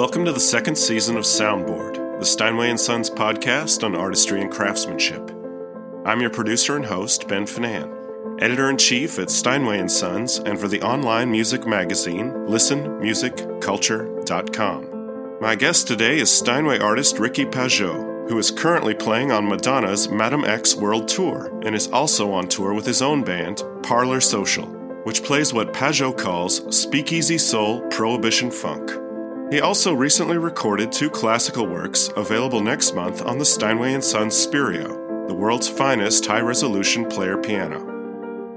Welcome to the second season of Soundboard, the Steinway and Sons podcast on artistry and craftsmanship. I'm your producer and host, Ben Finan, editor in chief at Steinway and Sons and for the online music magazine listenmusicculture.com. My guest today is Steinway artist Ric'key Pageot, who is currently playing on Madonna's Madame X World Tour and is also on tour with his own band, Parlor Social, which plays what Pageot calls speakeasy soul prohibition funk. He also recently recorded two classical works available next month on the Steinway and Sons Spirio, the world's finest high-resolution player piano.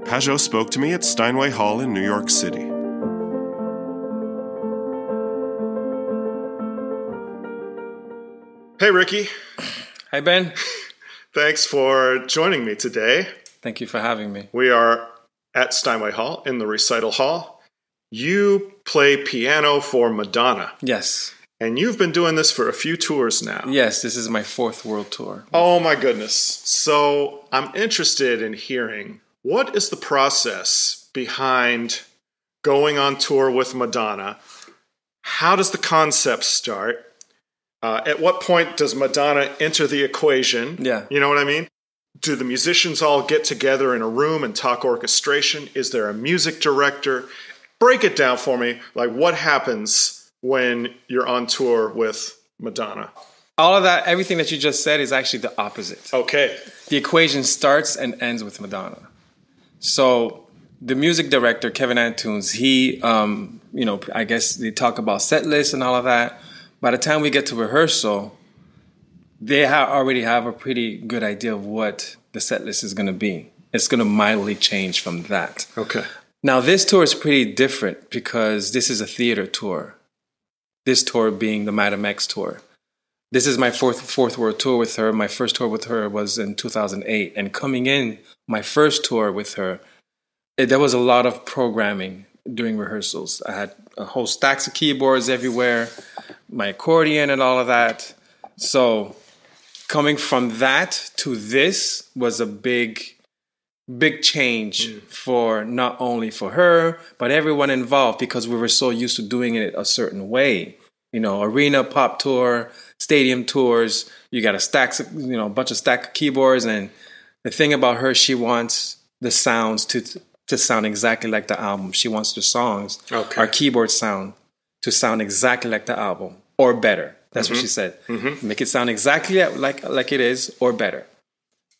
Pageot spoke to me at Steinway Hall in New York City. Hey Ricky, Hi, Ben. thanks for joining me today. Thank you for having me. We are at Steinway Hall in the recital hall. You play piano for Madonna, Yes. and you've been doing this for a few tours now. Yes, this is my fourth world tour. Oh my goodness. So I'm interested in hearing what is the process behind going on tour with Madonna? How does the concept start? Uh, at what point does Madonna enter the equation? Yeah. You know what I mean? Do the musicians all get together in a room and talk orchestration? Is there a music director? Break it down for me. Like, what happens when you're on tour with Madonna? All of that, everything that you just said is actually the opposite. Okay. The equation starts and ends with Madonna. So the music director, Kevin Antunes, he, um, you know, I guess they talk about set lists and all of that. By the time we get to rehearsal, they ha- already have a pretty good idea of what the set list is going to be. It's going to mildly change from that. Okay. Now, this tour is pretty different because this is a theater tour. This tour being the Madame X tour. This is my fourth fourth world tour with her. My first tour with her was in 2008, and coming in my first tour with her, it, there was a lot of programming during rehearsals. I had a whole stacks of keyboards everywhere, my accordion and all of that. So, coming from that to this was a big big change mm. for not only for her but everyone involved because we were so used to doing it a certain way. You know arena pop tour stadium tours you got a stack you know a bunch of stack of keyboards. And the thing about her she wants the sounds to to sound exactly like the album. She wants the songs Okay. our keyboard sound to sound exactly like the album or better. That's what mm-hmm. she said. Mm-hmm. Make it sound exactly like like it is or better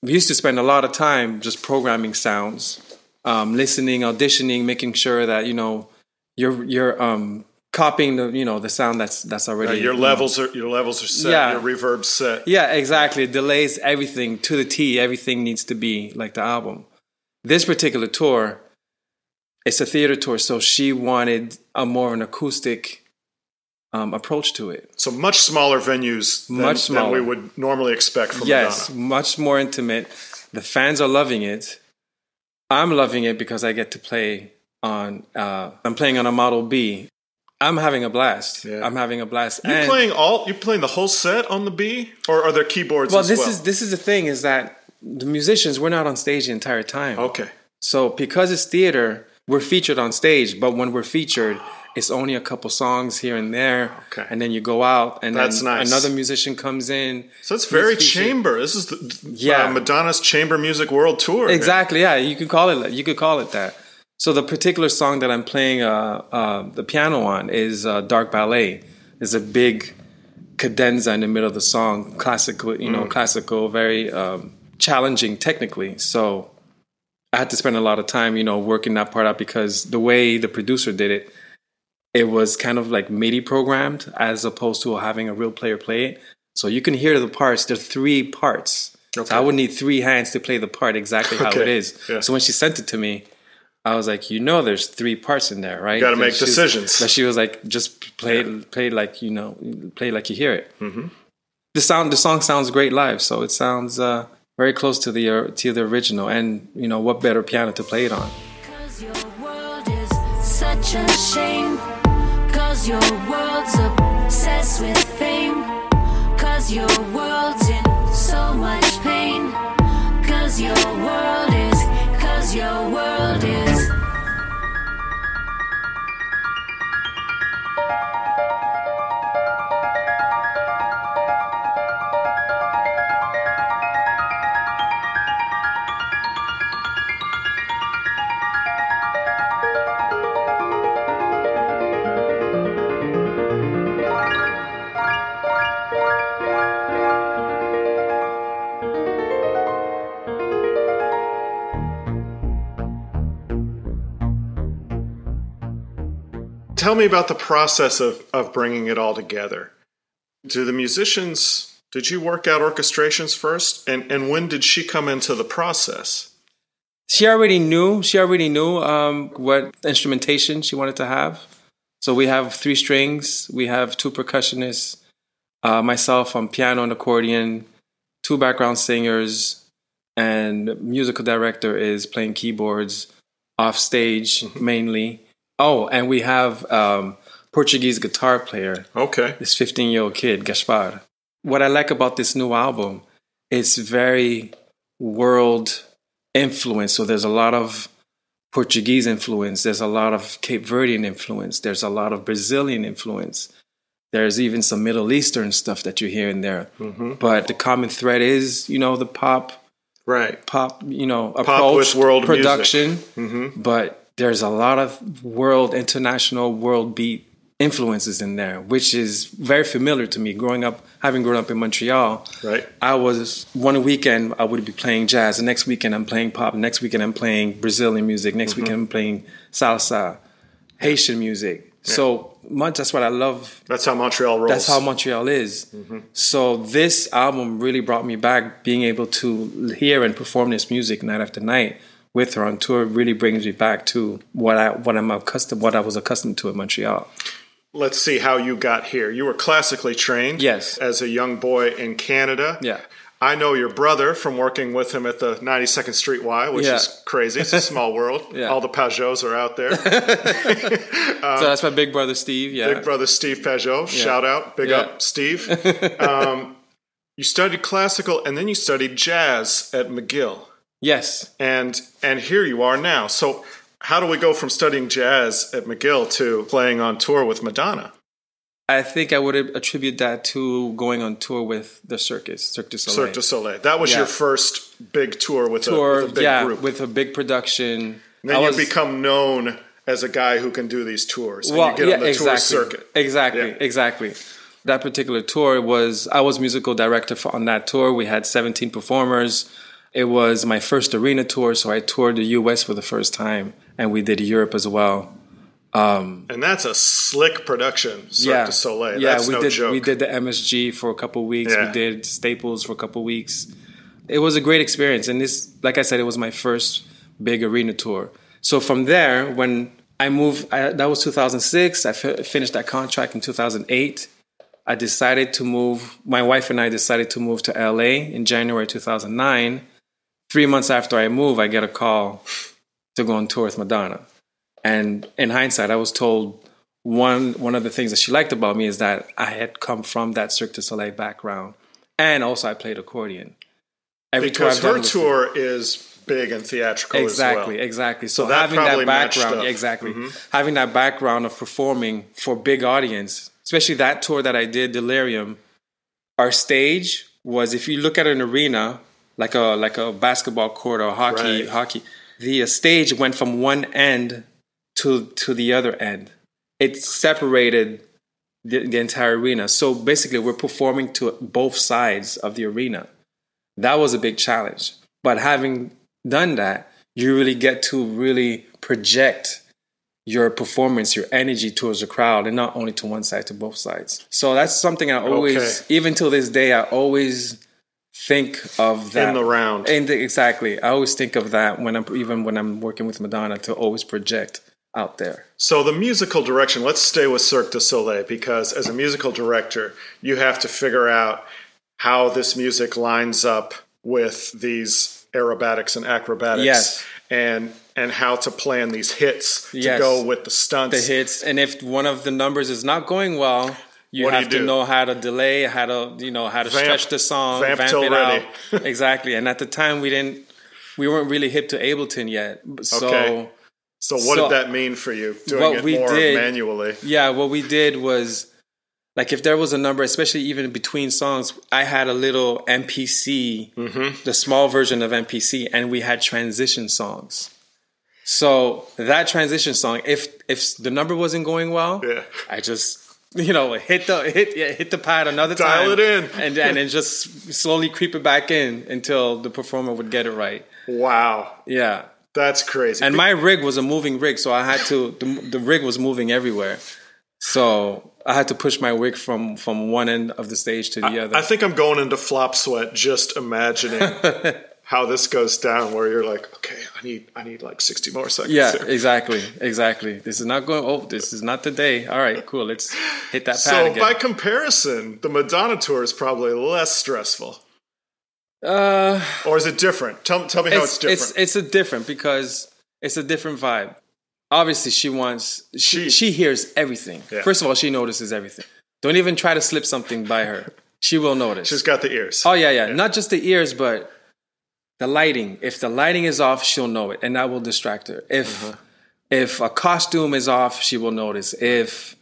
we used to spend a lot of time just programming sounds, um, listening, auditioning, making sure that you know you're you're um, copying the you know the sound that's that's already your you know. levels are your levels are set. Yeah. Your reverb set. Yeah, exactly. It delays everything to the T. Everything needs to be like the album. This particular tour, it's a theater tour, so she wanted a more an acoustic um, approach to it. So much smaller venues than, Much than smaller. we would normally expect from yes, Madonna. much more intimate. The fans are loving it. I'm loving it because I get to play on. Uh, I'm playing on a Model B. I'm having a blast. Yeah. I'm having a blast. You And- playing all? You playing the whole set on the B, or are there keyboards well, this well? is this is the thing is that the musicians we're not on stage the entire time. okay. So because it's theater, we're featured on stage, but when we're featured, it's only a couple songs here and there. Okay. And then you go out and That's then nice. another musician comes in. So it's very featured- chamber. This is the Yeah. uh, Madonna's Chamber Music World Tour. Exactly. Yeah, you could call it. You could call it that. So the particular song that I'm playing uh, uh, the piano on is uh, "Dark Ballet." There's a big cadenza in the middle of the song, classical. You know, classical, very um, challenging technically. So I had to spend a lot of time, you know, working that part out because the way the producer did it, it was kind of like MIDI programmed as opposed to having a real player play it. So you can hear the parts. There are three parts. Okay. So I would need three hands to play the part exactly how it Okay. is. Yeah. So when she sent it to me, I was like, you know, there's three parts in there, right? You Gotta make And she was- decisions. But she was like, just play, play like you know, play like you hear it. Mm-hmm. The sound, the song sounds great live, so it sounds uh, very close to the uh, to the original. And you know, what better piano to play it on? Your world's obsessed with fame. Cause your world's in so much pain. Cause your world is, cause your world tell me about the process of, of bringing it all together. Do the musicians, did you work out orchestrations first? And, and when did she come into the process? She already knew. She already knew um, what instrumentation she wanted to have. So we have three strings. We have two percussionists. Uh, myself on piano and accordion. Two background singers, and musical director is playing keyboards off stage mainly. Oh, and we have um, Portuguese guitar player. Okay. This 15 year old kid, Gaspar. What I like about this new album, it's very world influence. So there's a lot of Portuguese influence. There's a lot of Cape Verdean influence. There's a lot of Brazilian influence. There's even some Middle Eastern stuff that you hear in there. Mm-hmm. But the common thread is, you know, the pop, Right. pop, you know, approach pop with world music. production. Mm-hmm. But there's a lot of world, international world beat influences in there, which is very familiar to me. Growing up, having grown up in Montreal, Right. I was one weekend I would be playing jazz. The next weekend I'm playing pop. The next weekend I'm playing Brazilian music. Next mm-hmm. weekend I'm playing salsa, Haitian music. So much that's what I love. That's how Montreal rolls. That's how Montreal is. Mm-hmm. So this album really brought me back. Being able to hear and perform this music night after night with her on tour really brings me back to what I what I'm accustomed what I was accustomed to in Montreal. Let's see how you got here. You were classically trained. Yes. As a young boy in Canada. Yeah. I know your brother from working with him at the 92nd Street Y, which Yeah. is crazy. It's a small world. Yeah. All the Pageots are out there. so that's my big brother Steve. Yeah. Big brother Steve Pageot. Shout out. Big Yeah. up, Steve. um, you studied classical and then you studied jazz at McGill. Yes. And and here you are now. So how do we go from studying jazz at McGill to playing on tour with Madonna? I think I would attribute that to going on tour with the circus, Cirque du Soleil. Cirque du Soleil. That was Yeah. your first big tour with, tour, a, with a big yeah, group. with a big production. And then I you was- become known as a guy who can do these tours. And well, you get yeah, on the exactly, tour circuit. exactly, Yeah. exactly. That particular tour was I was musical director for, on that tour. We had 17 performers. It was my first arena tour, so I toured the U.S. for the first time, and we did Europe as well. Um, and that's a slick production, Cirque du Soleil. Yeah, that's we no did. joke. We did the MSG for a couple weeks. Yeah. We did Staples for a couple weeks. It was a great experience, and this, like I said, it was my first big arena tour. So from there, when I moved, I, that was 2006. I finished that contract in 2008. I decided to move. My wife and I decided to move to LA in January 2009. Three months after I move, I get a call to go on tour with Madonna. And in hindsight, I was told one one of the things that she liked about me is that I had come from that Cirque du Soleil background, and also I played accordion. Every tour because I've her tour is big and theatrical exactly, as well. exactly. So, that having that background, up. Mm-hmm. exactly, having that background of performing for big audience, especially that tour that I did, Delirium. Our stage was, if you look at an arena like a like a basketball court or hockey Right. hockey, the stage went from one end to to the other end. It separated the, the entire arena. So basically, we're performing to both sides of the arena. That was a big challenge. But having done that, you really get to really project your performance, your energy towards the crowd, and not only to one side, to both sides. So that's something I always, Okay. even till this day, I always think of that In the round. And exactly, I always think of that when I'm even when I'm working with Madonna to always project out there. So the musical direction, let's stay with Cirque du Soleil because as a musical director, you have to figure out how this music lines up with these aerobatics and acrobatics. Yes. And and how to plan these hits to Yes. go with the stunts. the hits and if one of the numbers is not going well you What do have you to do? know how to delay how to you know how to Vamp- stretch the song vamp vamp, till it ready. out exactly and at the time we didn't we weren't really hip to ableton yet so Okay. So what So- did that mean for you doing What it we more did- manually? yeah what we did was like if there was a number especially even between songs i had a little mpc Mm-hmm. the small version of mpc and we had transition songs so that transition song if if the number wasn't going well Yeah. i just you know hit the hit yeah, hit the pad another Dial time it in. and and then just slowly creep it back in until the performer would get it right Wow. yeah That's crazy. And my rig was a moving rig, so I had to. The, the rig was moving everywhere, so I had to push my wig from from one end of the stage to the other. I think I'm going into flop sweat just imagining how this goes down. Where you're like, okay, I need I need like 60 more seconds. yeah, here. exactly, exactly. This is not going. Oh, this is not the day. All right, cool. Let's hit that pad So again. by comparison, the Madonna tour is probably less stressful, uh, or is it different? Tell, tell me how it's, it's different. it's it's a different because it's a different vibe. Obviously, she wants she She- she hears everything. Yeah. First of all, she notices everything. Don't even try to slip something by her. She will notice. She's got the ears. Oh yeah, yeah. Not just the ears, but the lighting. If the lighting is off, she'll know it, and that will distract her. If Uh-huh. if a costume is off, she will notice. If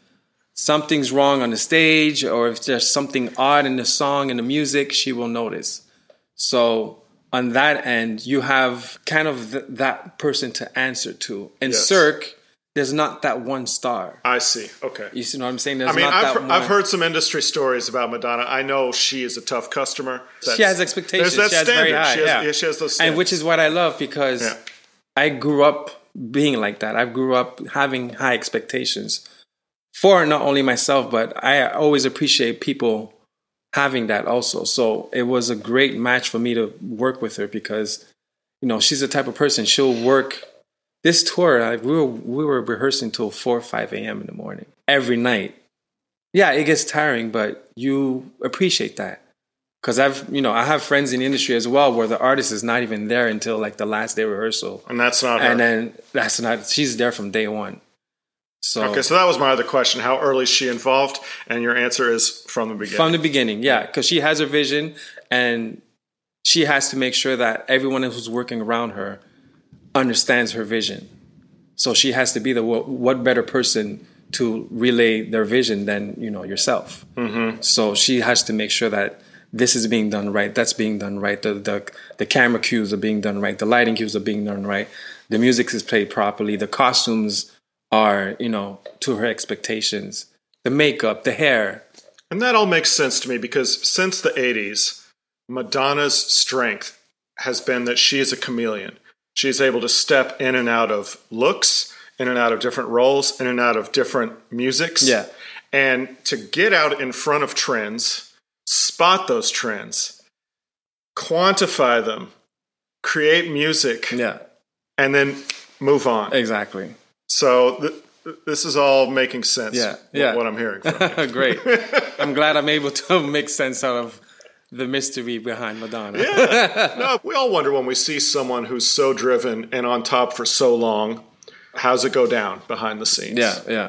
something's wrong on the stage, or if there's something odd in the song and the music, she will notice. So on that end, you have kind of th- that person to answer to. In Yes. Cirque, there's not that one star. I see. Okay. You see what I'm saying? There's I mean, not I've, that heard, I've heard some industry stories about Madonna. I know she is a tough customer. she has expectations. There's that she has standard. very high. she, has, yeah. yeah, she has those and which is what I love because Yeah. I grew up being like that. I grew up having high expectations for not only myself, but I always appreciate people having that also. So it was a great match for me to work with her because you know she's the type of person she'll work. This tour, like, we were we were rehearsing till four or five a.m. in the morning every night. Yeah, it gets tiring, but you appreciate that because I've you know I have friends in the industry as well where the artist is not even there until like the last day rehearsal, and that's not her. and then that's not she's there from day one. So, okay, so that was my other question. How early is she involved? And your answer is from the beginning. from the beginning, yeah, because she has her vision and she has to make sure that everyone who's working around her understands her vision. So she has to be the what, what better person to relay their vision than you know yourself. Mm-hmm. So she has to make sure that this is being done right, that's being done right, the the the camera cues are being done right, the lighting cues are being done right, the music is played properly, the costumes are you know to her expectations, the makeup, the hair, And that all makes sense to me because since the 80s, Madonna's strength has been that she is a chameleon. She is able to step in and out of looks, in and out of different roles, in and out of different musics. Yeah. And to get out in front of trends, spot those trends, quantify them, create music, yeah, and then move on. exactly. So th- th- this is all making sense. Yeah, yeah. What I'm hearing from you. Great. I'm glad I'm able to make sense out of the mystery behind Madonna. yeah. no, we all wonder when we see someone who's so driven and on top for so long, how's it go down behind the scenes? yeah, yeah.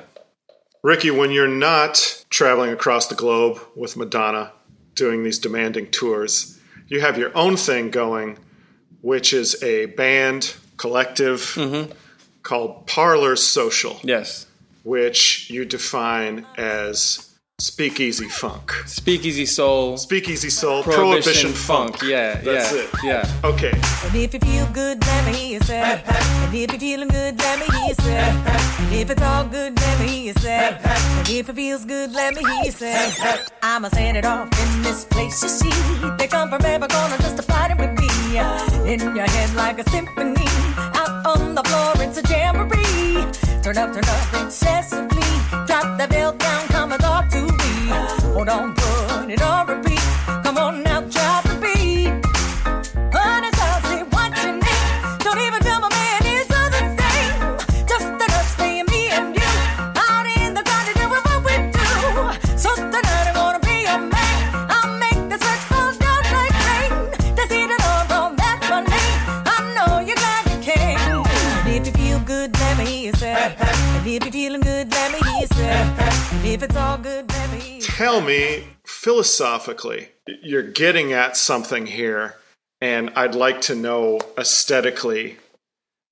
Ricky, when you're not traveling across the globe with Madonna doing these demanding tours, you have your own thing going, which is a band collective Mm-hmm. called Parlor Social, Yes. which you define as speakeasy funk. Speakeasy Soul, Speakeasy soul, Prohibition, prohibition, funk. Yeah, That's yeah, it. yeah. Okay. And if you feel good, let me hear you say. And if you're feeling good, let me hear you say. And if it's all good, let me hear you say. And if it feels good, let me hear you say. I'ma set it off in this place you see. They come from every corner just to party with me. In your head like a symphony. Out on the floor, it's a jamboree. Turn up, turn up excessively. Philosophically you're getting at something here and i'd like to know aesthetically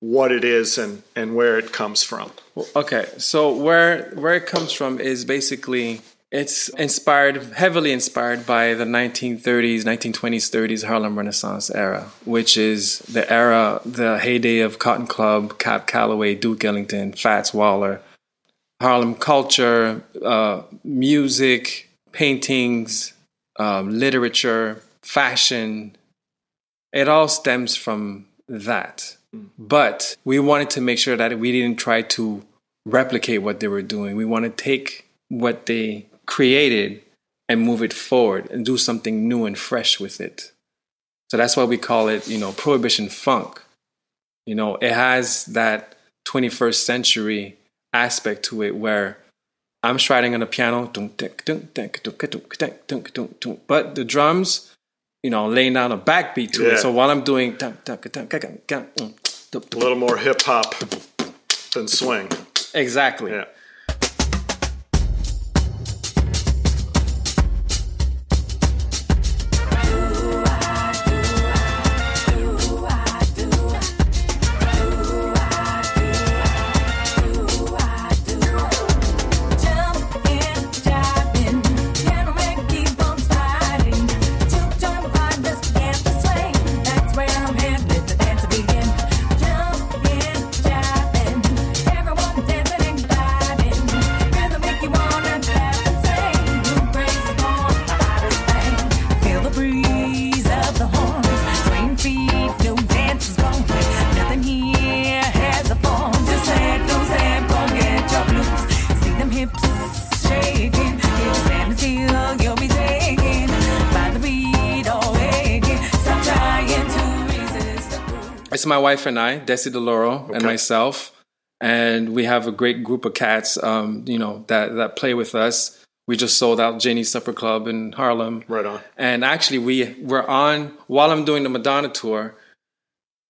what it is and, and where it comes from. Okay, so where where it comes from is basically it's inspired heavily inspired by the 1930s, 1920s, 30s Harlem Renaissance era, which is the era, the heyday of Cotton Club, Cab Calloway, Duke Ellington, Fats Waller, Harlem culture, uh, music, paintings, um, literature, fashion. It all stems from that. But we wanted to make sure that we didn't try to replicate what they were doing. We want to take what they created and move it forward and do something new and fresh with it. So that's why we call it, you know, prohibition funk. You know, it has that 21st century aspect to it where I'm striding on the piano, but the drums, you know, laying down a backbeat to Yeah. it. So while I'm doing, A little more hip hop than swing. exactly. Yeah. Wife and I, Desi DeLoro, and myself, and we have a great group of cats, um, you know, that that play with us. We just sold out Ginny's Supper Club in Harlem, Right on. and actually we we're on while I'm doing the Madonna tour.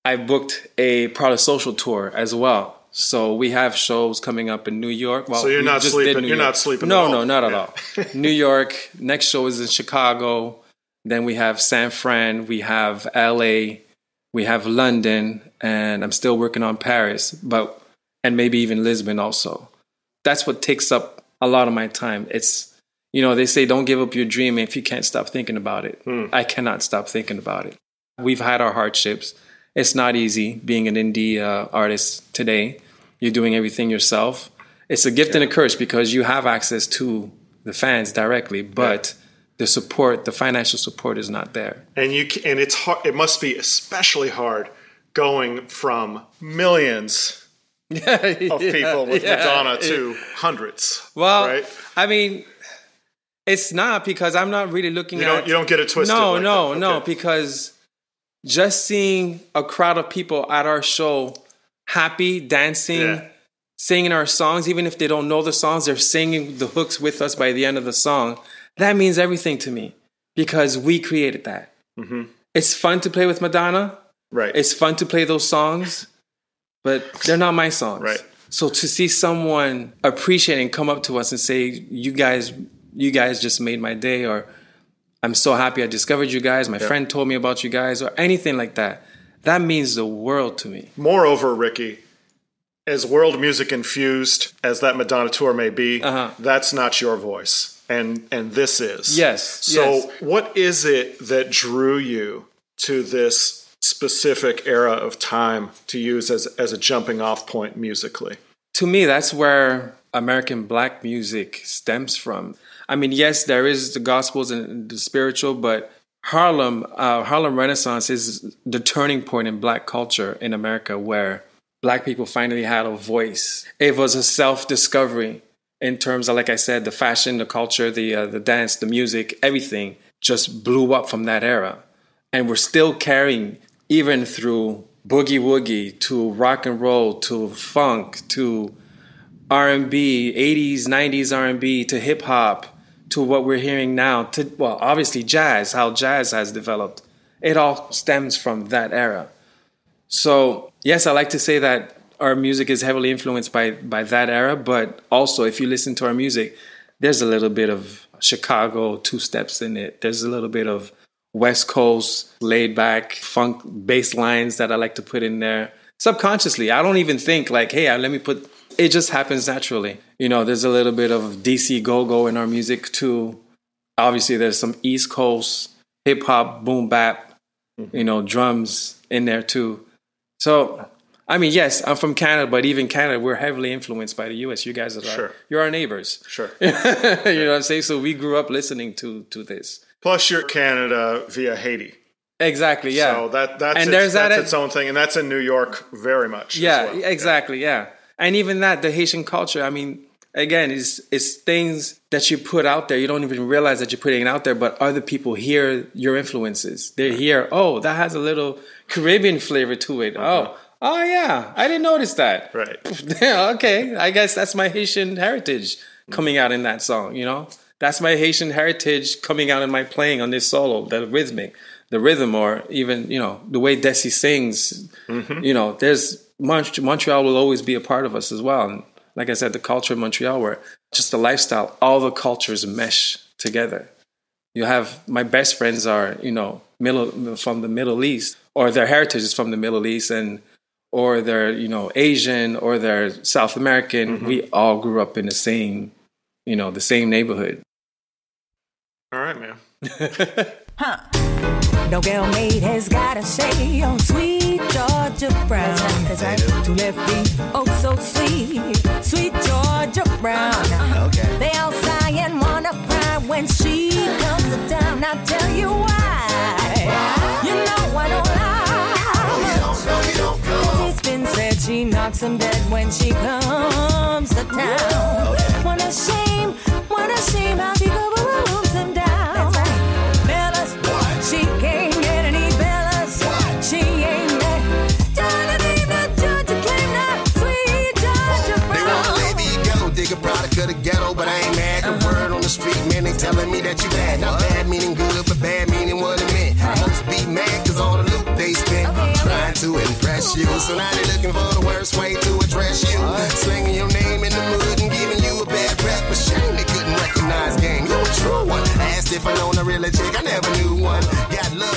I booked a Parlor Social tour as well. So we have shows coming up in New York. Well, So you're we not just sleeping- you're York. not sleeping No, no, not at Yeah. all. New York. Next show is in Chicago. Then we have San Fran. We have L.A. We have London, and I'm still working on Paris, but and maybe even Lisbon also. That's what takes up a lot of my time. It's you know they say don't give up your dream if you can't stop thinking about it. I cannot stop thinking about it. We've had our hardships. It's not easy being an indie uh, artist today. You're doing everything yourself. It's a gift and a curse because you have access to the fans directly, but the support, the financial support, is not there. and you and it's hard. It must be especially hard going from millions of people with Yeah. Madonna to hundreds. Well, right? I mean, it's not because I'm not really looking You at. don't you don't get it twisted. No, like no, that. no, because just seeing a crowd of people at our show, happy, dancing, Yeah. singing our songs, even if they don't know the songs, they're singing the hooks with us by the end of the song. That means everything to me because we created that. Mm-hmm. It's fun to play with Madonna. right. It's fun to play those songs, but they're not my songs. Right. So to see someone appreciate and come up to us and say, "You guys, you guys just made my day," or "I'm so happy I discovered you guys. My friend told me about you guys," or anything like that, that means the world to me. Moreover, Ricky, as world music infused as that Madonna tour may be, Uh-huh. that's not your voice, and and this is. Yes, So, yes. what is it that drew you to this specific era of time to use as as a jumping off point musically? to me, that's where American black music stems from. I mean, yes, there is the gospels and the spiritual, but Harlem, uh, Harlem Renaissance is the turning point in black culture in America where black people finally had a voice. It was a self discovery in terms of, like I said, the fashion, the culture, the, uh, the dance, the music, everything just blew up from that era. And we're still carrying, even through boogie woogie to rock and roll to funk to R&B, 80s, 90s R&B to hip hop to what we're hearing now to well, obviously jazz, how jazz has developed. It all stems from that era. So, yes, I like to say that our music is heavily influenced by by that era, but also if you listen to our music, there's a little bit of Chicago two steps in it. There's a little bit of West Coast laid back funk bass lines that I like to put in there subconsciously. I don't even think like, hey, let me put. It just happens naturally. You know, there's a little bit of DC go go in our music too. Obviously, there's some East Coast hip hop, boom bap, mm-hmm. you know, drums in there too. So, I mean, yes, I'm from Canada, but even Canada, we're heavily influenced by the U.S. You guys are, Sure. you're our neighbors. Sure. you know what I'm saying? So we grew up listening to to this. Plus, you're Canada via Haiti. exactly. Yeah. So that that's And its, there's that that's at- its own thing, and that's in New York very much. as Yeah, well. exactly. Yeah. And even that, the Haitian culture, I mean, again, it's, it's things that you put out there. You don't even realize that you're putting it out there, but other people hear your influences. They hear, oh, that has a little Caribbean flavor to it. Uh-huh. Oh, oh, yeah. I didn't notice that. Right. yeah, okay. I guess that's my Haitian heritage coming out in that song, you know? That's my Haitian heritage coming out in my playing on this solo, the rhythmic, the rhythm, or even, you know, the way Desi sings. Mm-hmm. You know, there's Mont- Montreal will always be a part of us as well. And like I said, the culture of Montreal, where just the lifestyle, all the cultures mesh together. You have my best friends are, you know, middle from the Middle East, or their heritage is from the Middle East, and or they're you know Asian or they're South American. Mm-hmm. We all grew up in the same, you know, the same neighborhood. All right, man. Huh. No girl mate has got a say on sweet Georgia Brown. That's right. To left feet, oh so sweet, sweet Georgia Brown. Okay. They all sigh and wanna cry when she comes to town. I'll tell you why. Him dead when she comes to town. Oh, what a shame, what a shame street, man, they telling me that you bad. Not bad meaning good, but bad meaning what it meant. Most be mad cause all the loot they spent. Trying to impress you, so now they looking for the worst way to address you. Slinging your name in the mud and giving you a bad rap. But shame they couldn't recognize game. You a true one. Asked if I know a real chick, I never knew one. Got love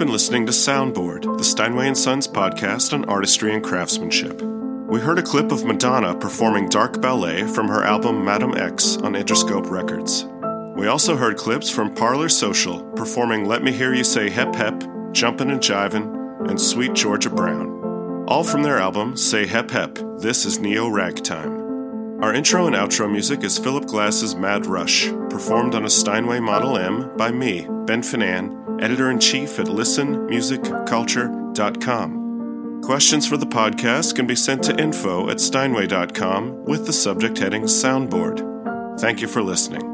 been listening to Soundboard, the Steinway and Sons podcast on artistry and craftsmanship. We heard a clip of Madonna performing Dark Ballet from her album Madame X on Interscope Records. We also heard clips from Parlor Social performing Let Me Hear You Say Hep Hep, Jumpin' and Jivin', and Sweet Georgia Brown. All from their album Say Hep Hep, This is Neo Ragtime. Our intro and outro music is Philip Glass's Mad Rush, performed on a Steinway Model M by me, Ben Finan, editor in chief at listenmusicculture.com. Questions for the podcast can be sent to info at steinway.com with the subject heading Soundboard. Thank you for listening.